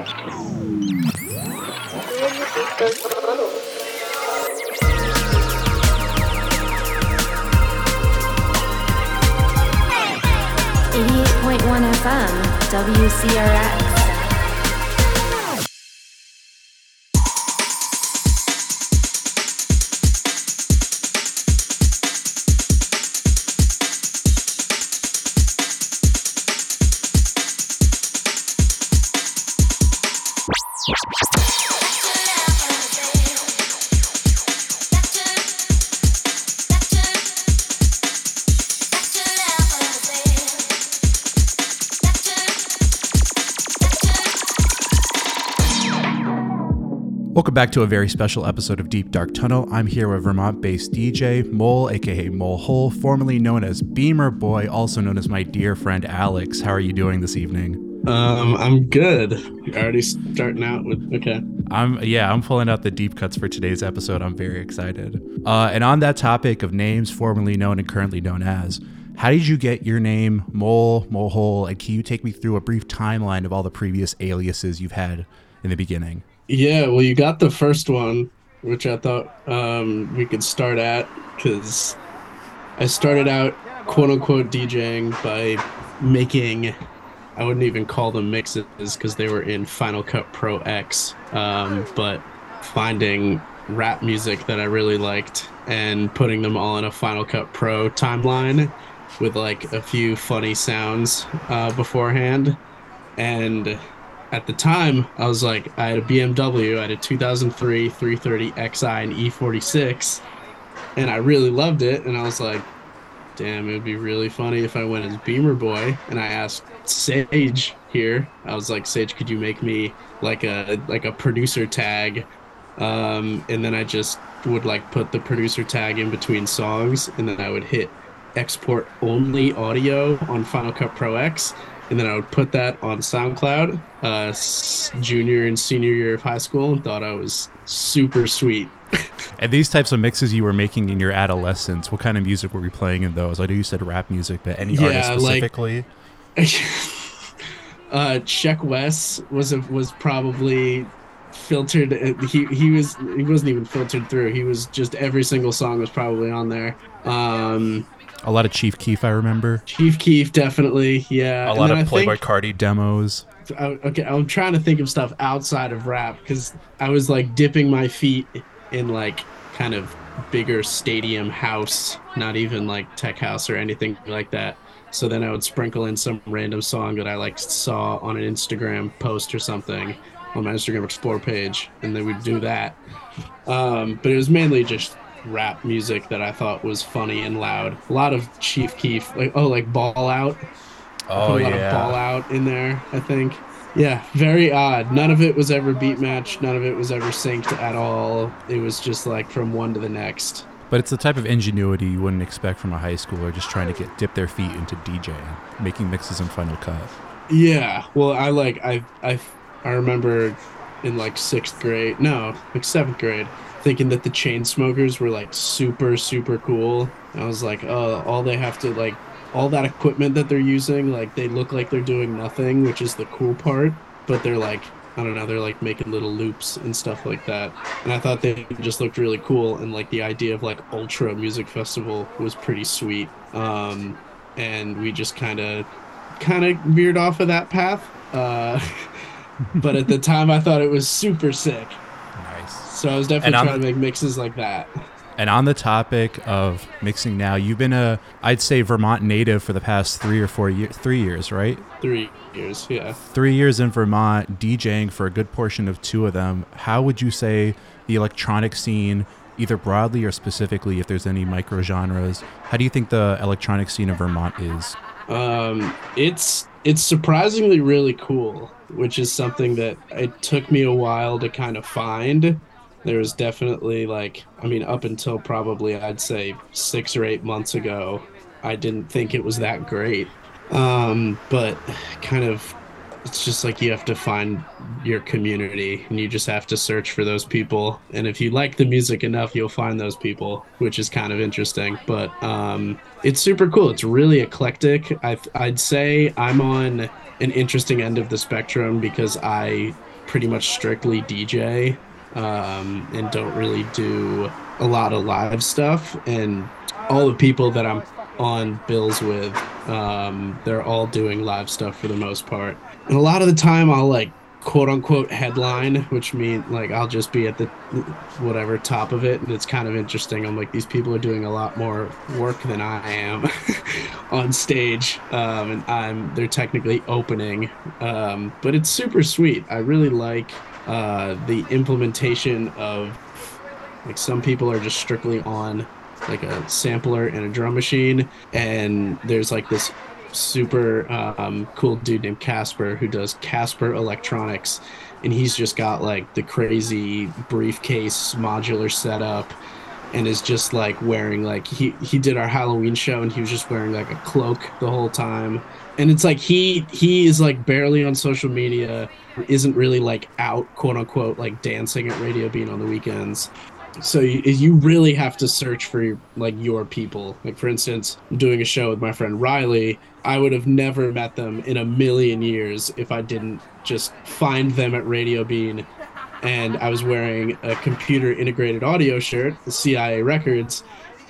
Eighty-eight point one FM, WCRX. Welcome back to a very special episode of Deep Dark Tunnel. I'm here with Vermont based DJ Mole, aka Mole Hole, formerly known as Bimmer Boy, also known as my dear friend Alex. How are you doing this evening? Um, I'm good. You're already starting out with okay. I'm yeah, I'm pulling out the deep cuts for today's episode. I'm very excited. Uh, and on that topic of names formerly known and currently known as, how did you get your name, Mole, Mole Hole, and can you take me through a brief timeline of all the previous aliases you've had in the beginning? Yeah, well, you got the first one, which I thought um, we could start at because I started out quote unquote DJing by making. I wouldn't even call them mixes because they were in Final Cut Pro X, um, but finding rap music that I really liked and putting them all in a Final Cut Pro timeline with like a few funny sounds uh, beforehand. And at the time, I was like, I had a BMW, I had a 2003 330 Xi and E46, and I really loved it. And I was like, damn, it would be really funny if I went as Bimmer Boy. And I asked Sage here, I was like, Sage, could you make me like a like a producer tag? Um, and then I just would like put the producer tag in between songs, and then I would hit export only audio on Final Cut Pro X and then I would put that on SoundCloud, uh, junior and senior year of high school, and thought I was super sweet. and these types of mixes you were making in your adolescence, what kind of music were we playing in those? I know you said rap music, but any yeah, artist specifically? Like, uh, Sheck Wes was a, was probably filtered. Uh, he he was he wasn't even filtered through. He was just every single song was probably on there. Um, a lot of Chief Keef, I remember. Chief Keef, definitely, yeah. A lot of Playboi Carti demos. I, okay, I'm trying to think of stuff outside of rap because I was like dipping my feet in like kind of bigger stadium house, not even like tech house or anything like that. So then I would sprinkle in some random song that I like saw on an Instagram post or something on my Instagram Explore page, and then we'd do that. Um, but it was mainly just rap music that I thought was funny and loud. A lot of Chief Keef, like oh, like Ball Out. Oh a lot yeah, of Ball Out in there. I think. Yeah, very odd. None of it was ever beat matched. None of it was ever synced at all. It was just like from one to the next. But it's the type of ingenuity you wouldn't expect from a high schooler just trying to get dip their feet into DJing, making mixes in Final Cut. Yeah, well, I like I I I remember in like sixth grade, no, like seventh grade, thinking that the Chainsmokers were like super super cool. I was like, oh, all they have to like all that equipment that they're using, like they look like they're doing nothing, which is the cool part, but they're like I don't know, they're like making little loops and stuff like that. And I thought they just looked really cool and like the idea of like ultra music festival was pretty sweet. Um and we just kind of kind of veered off of that path. Uh but at the time I thought it was super sick. So I was definitely trying the, to make mixes like that. And on the topic of mixing now, you've been a I'd say Vermont native for the past three or four years, three years, right? Three years, yeah. Three years in Vermont, DJing for a good portion of two of them. How would you say the electronic scene, either broadly or specifically, if there's any micro genres, how do you think the electronic scene of Vermont is? Um, it's it's surprisingly really cool, which is something that it took me a while to kind of find there was definitely like i mean up until probably i'd say six or eight months ago i didn't think it was that great. Um, but kind of it's just like you have to find your community and you just have to search for those people. And if you like the music enough you'll find those people which is kind of interesting. But um, it's super cool. It's really eclectic. I, i'd say i'm on an interesting end of the spectrum because i pretty much strictly DJ um, and don't really do a lot of live stuff. And all the people that I'm on bills with, um, they're all doing live stuff for the most part. And a lot of the time, I'll like quote unquote headline, which means like I'll just be at the whatever top of it, and it's kind of interesting. I'm like, these people are doing a lot more work than I am on stage, um, and I'm they're technically opening, um, but it's super sweet. I really like uh, the implementation of like some people are just strictly on like a sampler and a drum machine, and there's like this super um, cool dude named Casper who does Casper Electronics, and he's just got like the crazy briefcase modular setup, and is just like wearing like he he did our Halloween show and he was just wearing like a cloak the whole time, and it's like he he is like barely on social media, isn't really like out quote unquote like dancing at Radio Bean on the weekends, so you, you really have to search for your, like your people. Like for instance i'm doing a show with my friend riley. I would have never met them in a million years if i didn't just find them at radio bean. And i was wearing a computer integrated audio shirt the cia records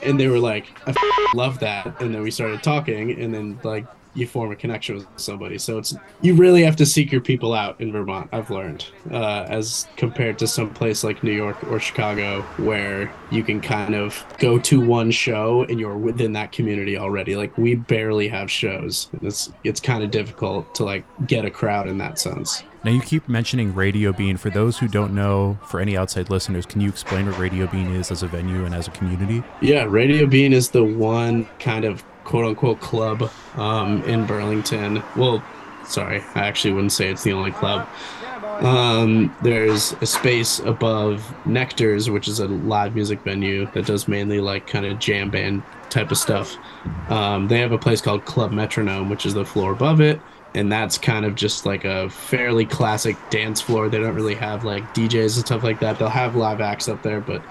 and they were like i love that. And then we started talking and then like you form a connection with somebody. So it's you really have to seek your people out in Vermont. I've learned uh, as compared to some place like New York or Chicago where you can kind of go to one show and you're within that community already. Like we barely have shows. It's it's kind of difficult to like get a crowd in that sense. Now you keep mentioning Radio Bean. For those who don't know, for any outside listeners, can you explain what Radio Bean is as a venue and as a community? Yeah, Radio Bean is the one kind of quote unquote club um, in Burlington. Well, sorry, I actually wouldn't say it's the only club. Um, there's a space above Nectar's, which is a live music venue that does mainly like kind of jam band type of stuff. Um, they have a place called Club Metronome, which is the floor above it. And that's kind of just like a fairly classic dance floor. They don't really have like DJs and stuff like that. They'll have live acts up there, but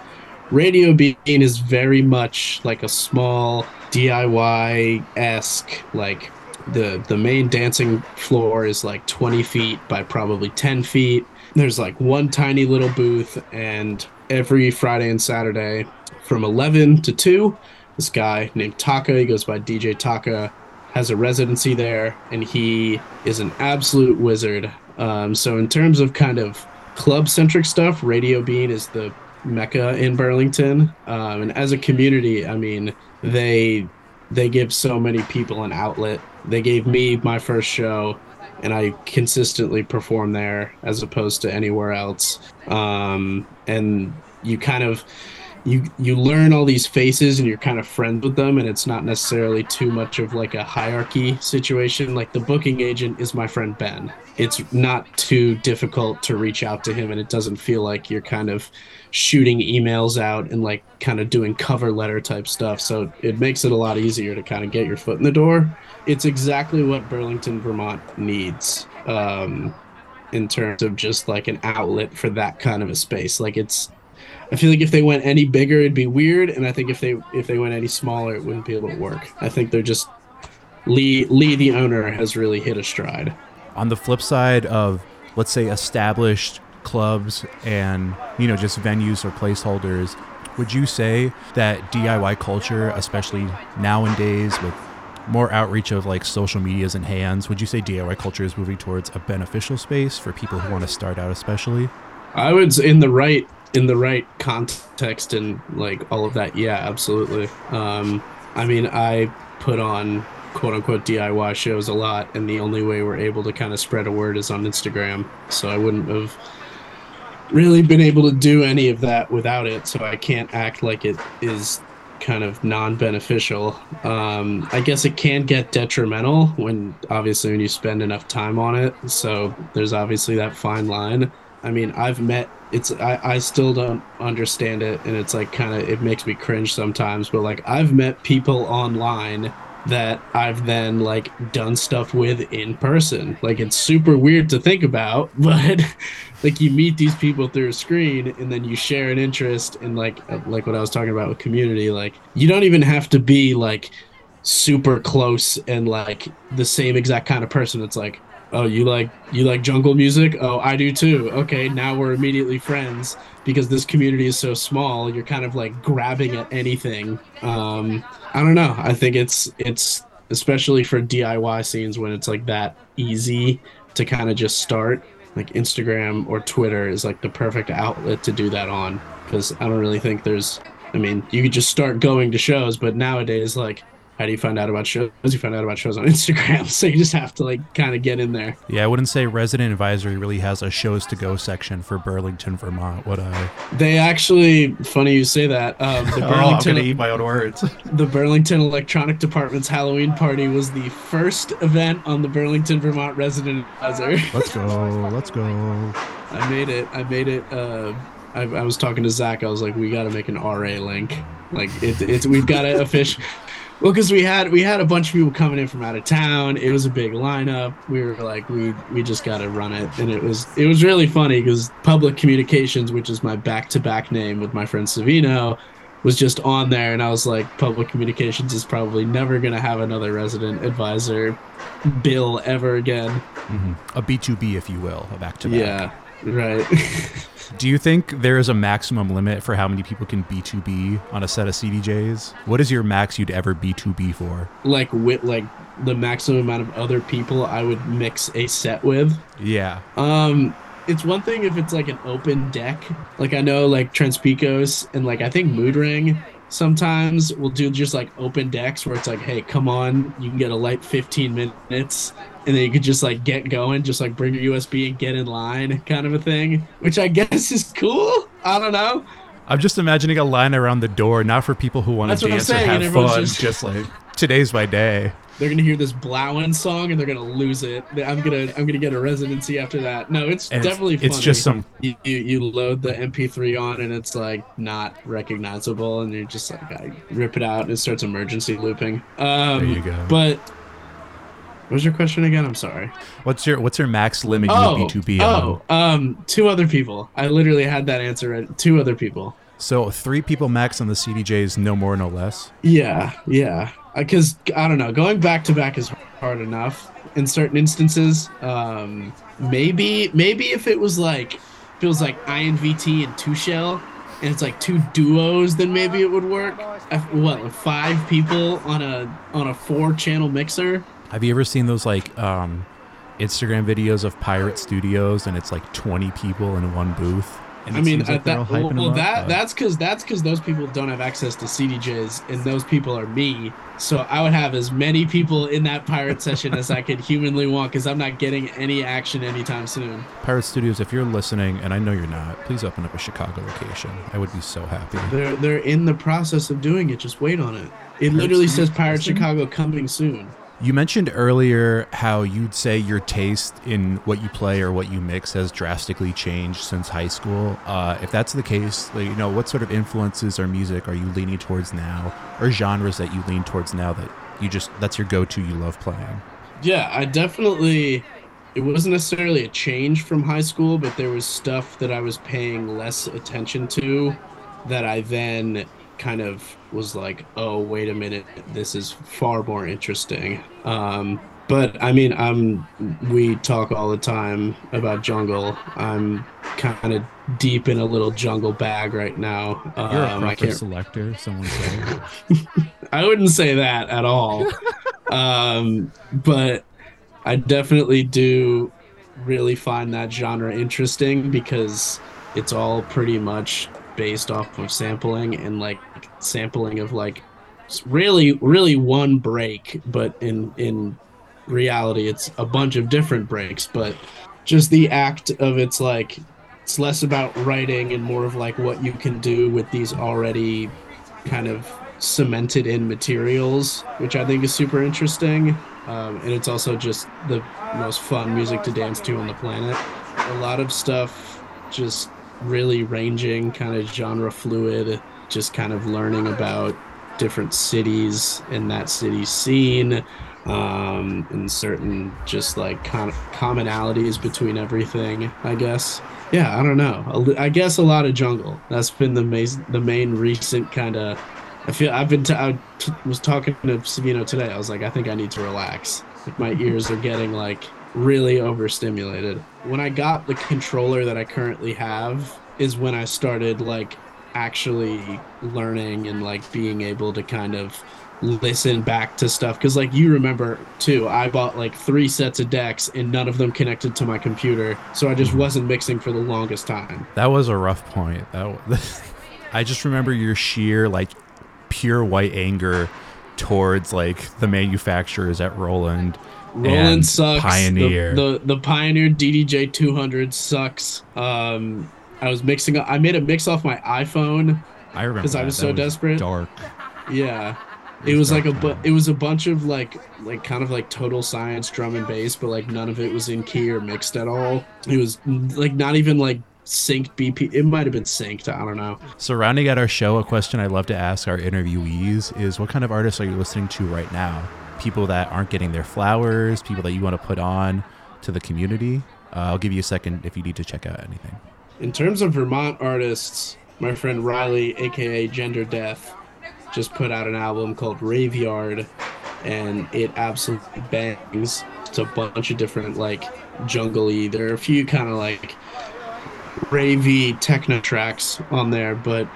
Radio Bean is very much like a small DIY esque like the the main dancing floor is like 20 feet by probably 10 feet. There's like one tiny little booth, and every Friday and Saturday from 11 to 2, this guy named Taka, he goes by DJ Taka, has a residency there, and he is an absolute wizard. Um, so in terms of kind of club centric stuff, Radio Bean is the mecca in Burlington, um, and as a community, I mean they they give so many people an outlet. They gave me my first show, and I consistently perform there as opposed to anywhere else. Um, and you kind of you you learn all these faces and you're kind of friends with them and it's not necessarily too much of like a hierarchy situation like the booking agent is my friend ben it's not too difficult to reach out to him and it doesn't feel like you're kind of shooting emails out and like kind of doing cover letter type stuff. So it makes it a lot easier to kind of get your foot in the door. It's exactly what Burlington, Vermont needs um, in terms of just like an outlet for that kind of a space. Like it's, I feel like if they went any bigger, it'd be weird, and I think if they if they went any smaller, it wouldn't be able to work. I think they're just Lee Lee the owner has really hit a stride. On the flip side of let's say established clubs and you know just venues or placeholders would you say that diy culture especially nowadays with more outreach of like social medias and hands would you say diy culture is moving towards a beneficial space for people who want to start out especially i would in the right in the right context and like all of that yeah absolutely um i mean i put on quote unquote DIY shows a lot, and the only way we're able to kind of spread a word is on Instagram. So I wouldn't have really been able to do any of that without it, so I can't act like it is kind of non-beneficial. Um, I guess it can get detrimental when obviously when you spend enough time on it. So there's obviously that fine line. I mean, I've met it's I, I still don't understand it and it's like kind of it makes me cringe sometimes, but like I've met people online that I've then like done stuff with in person. Like it's super weird to think about, but like you meet these people through a screen and then you share an interest in like uh, like what I was talking about with community. Like you don't even have to be like super close and like the same exact kind of person. It's like oh you like you like jungle music? Oh i do too. Okay now we're immediately friends because this community is so small you're kind of like grabbing at anything. Um i don't know. I think it's it's especially for diy scenes when it's like that easy to kind of just start. Like instagram or twitter is like the perfect outlet to do that on because i don't really think there's i mean you could just start going to shows but nowadays like how do you find out about shows? You find out about shows on Instagram, so you just have to like kind of get in there. Yeah, I wouldn't say Resident Advisory really has a shows to go section for Burlington, Vermont. What I they actually funny you say that. Um, the oh, I'm gonna eat my own words. the Burlington Electronic Department's Halloween party was the first event on the Burlington, Vermont Resident Advisor. Let's go, let's go. I made it. I made it. Uh, I, I was talking to Zach. I was like, we got to make an RA link. Like it, it's we've got to official well, because we had we had a bunch of people coming in from out of town. It was a big lineup. We were like, we we just got to run it, and it was it was really funny because public communications, which is my back to back name with my friend Savino, was just on there, and I was like, public communications is probably never gonna have another resident advisor bill ever again. Mm-hmm. A B two B, if you will, a back to back. Yeah, right. Do you think there is a maximum limit for how many people can B2B on a set of CDJs? What is your max you'd ever B2B for? Like with like the maximum amount of other people I would mix a set with. Yeah. Um it's one thing if it's like an open deck. Like I know like Transpicos and like I think Mood Ring sometimes we'll do just like open decks where it's like, hey, come on, you can get a light 15 minutes and then you could just like get going, just like bring your USB and get in line, kind of a thing, which I guess is cool. I don't know. I'm just imagining a line around the door, not for people who want to dance or have fun, just... just like today's my day. They're gonna hear this Blauen song and they're gonna lose it. I'm gonna I'm gonna get a residency after that. No, it's and definitely it's, it's just some you, you, you load the MP3 on and it's like not recognizable and you're just like I rip it out and it starts emergency looping. Um, there you go. But what was your question again? I'm sorry. What's your What's your max limit oh, you B2B Oh, um, two other people. I literally had that answer. At two other people. So three people max on the CDJs, no more, no less. Yeah, yeah. Because uh, I don't know, going back to back is hard enough in certain instances. Um, maybe, maybe if it was like, feels like INVT and Two Shell, and it's like two duos, then maybe it would work. What, five people on a on a four channel mixer? Have you ever seen those like um, Instagram videos of pirate studios and it's like 20 people in one booth? I mean, like that, well, well that that's because that's because those people don't have access to CDJs, and those people are me. So I would have as many people in that pirate session as I could humanly want, because I'm not getting any action anytime soon. Pirate Studios, if you're listening, and I know you're not, please open up a Chicago location. I would be so happy. They're they're in the process of doing it. Just wait on it. It literally says Pirate Chicago coming soon. You mentioned earlier how you'd say your taste in what you play or what you mix has drastically changed since high school. Uh, if that's the case, like, you know, what sort of influences or music are you leaning towards now, or genres that you lean towards now that you just that's your go-to, you love playing? Yeah, I definitely. It wasn't necessarily a change from high school, but there was stuff that I was paying less attention to that I then kind of was like, oh, wait a minute, this is far more interesting. Um, but I mean, I'm we talk all the time about jungle. I'm kind of deep in a little jungle bag right now. You're um, a I can't... selector, someone say. I wouldn't say that at all. um, but I definitely do really find that genre interesting because it's all pretty much based off of sampling and like sampling of like really really one break but in in reality it's a bunch of different breaks but just the act of it's like it's less about writing and more of like what you can do with these already kind of cemented in materials which i think is super interesting um, and it's also just the most fun music to dance to on the planet. A lot of stuff just really ranging, kind of genre fluid, just kind of learning about different cities and that city scene um, and certain just like con- commonalities between everything, I guess. Yeah, I don't know. I guess a lot of jungle. That's been the main, the main recent kind of. I feel I've been. T- I t- was talking to Savino today. I was like, I think I need to relax. Like my ears are getting like really overstimulated. When I got the controller that I currently have is when I started like actually learning and like being able to kind of listen back to stuff because like you remember too i bought like three sets of decks and none of them connected to my computer so i just wasn't mixing for the longest time That was a rough point. That I just remember your sheer like pure white anger towards like the manufacturers at Roland. roland and sucks The- Pioneer. the, the pioneer ddj 200 sucks um i was mixing i made a mix off my iphone I remember 'Cause I that. was That so desperate. Dark. Yeah. It It was was like a bu- it was a bunch of like like kind of like total science drum and bass, but like none of it was in key or mixed at all. It was like not even like synced BP. It might have been synced. I don't know. So rounding out our show, a question I love to ask our interviewees is what kind of artists are you listening to right now? People that aren't getting their flowers, people that you want to put on to the community. Uh, I'll give you a second if you need to check out anything. In terms of Vermont artists, my friend Riley, aka Gender Death, just put out an album called Raveyard, and it absolutely bangs. It's a bunch of different like jungly. There are a few kind of like ravey techno tracks on there, but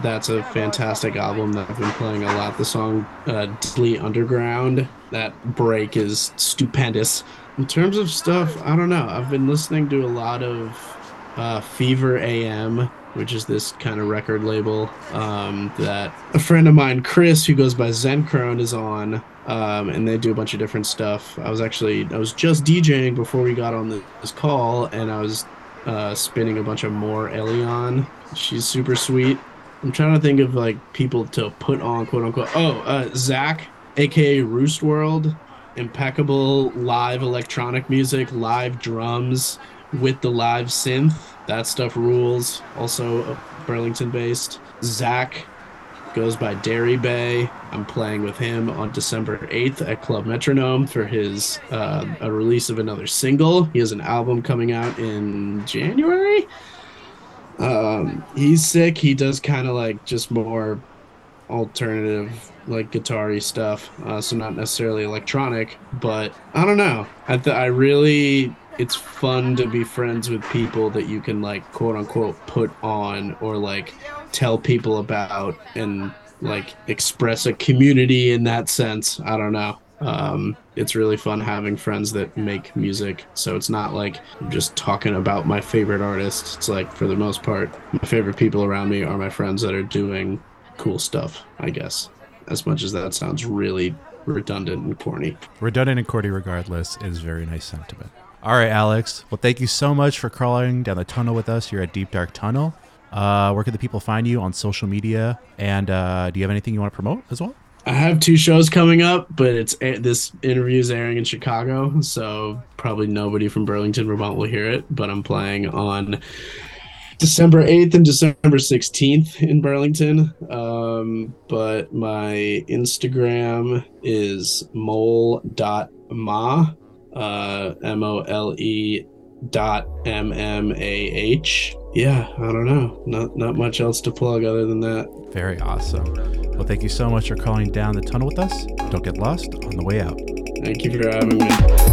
that's a fantastic album that I've been playing a lot. The song uh, "Deadly Underground," that break is stupendous. In terms of stuff, I don't know. I've been listening to a lot of uh, Fever AM, which is this kind of record label um, that a friend of mine, Chris, who goes by Zencrone, is on. Um, and they do a bunch of different stuff. I was actually I was just DJing before we got on this call, and I was uh, spinning a bunch of more Elion. She's super sweet. I'm trying to think of like people to put on, quote unquote. Oh, uh, Zach, aka Roost World, impeccable live electronic music, live drums with the live synth. That stuff rules. Also Burlington based. Zach goes by Dairy Bay. I'm playing with him on December 8th at Club Metronome for his uh, a release of another single. He has an album coming out in January. Um, he's sick. He does kind of like just more alternative, like guitar-y stuff. Uh, so not necessarily electronic, but I don't know. I th- I really it's fun to be friends with people that you can like quote unquote put on or like tell people about and like express a community in that sense. I don't know. Um, it's really fun having friends that make music. So it's not like I'm just talking about my favorite artists. It's like for the most part, my favorite people around me are my friends that are doing cool stuff, I guess. As much as that sounds really redundant and corny. Redundant and corny, regardless is very nice sentiment. All right, Alex. Well, thank you so much for crawling down the tunnel with us here at Deep Dark Tunnel. Uh, where can the people find you on social media? And uh, do you have anything you want to promote as well? I have two shows coming up, but it's this interview is airing in Chicago, so probably nobody from Burlington, Vermont will hear it. But I'm playing on December 8th and December 16th in Burlington. Um, but my Instagram is mole.ma, uh, M O L E dot M M A H. Yeah, I don't know. Not not much else to plug other than that. Very awesome. Well, thank you so much for crawling down the tunnel with us. Don't get lost on the way out. Thank you for having me.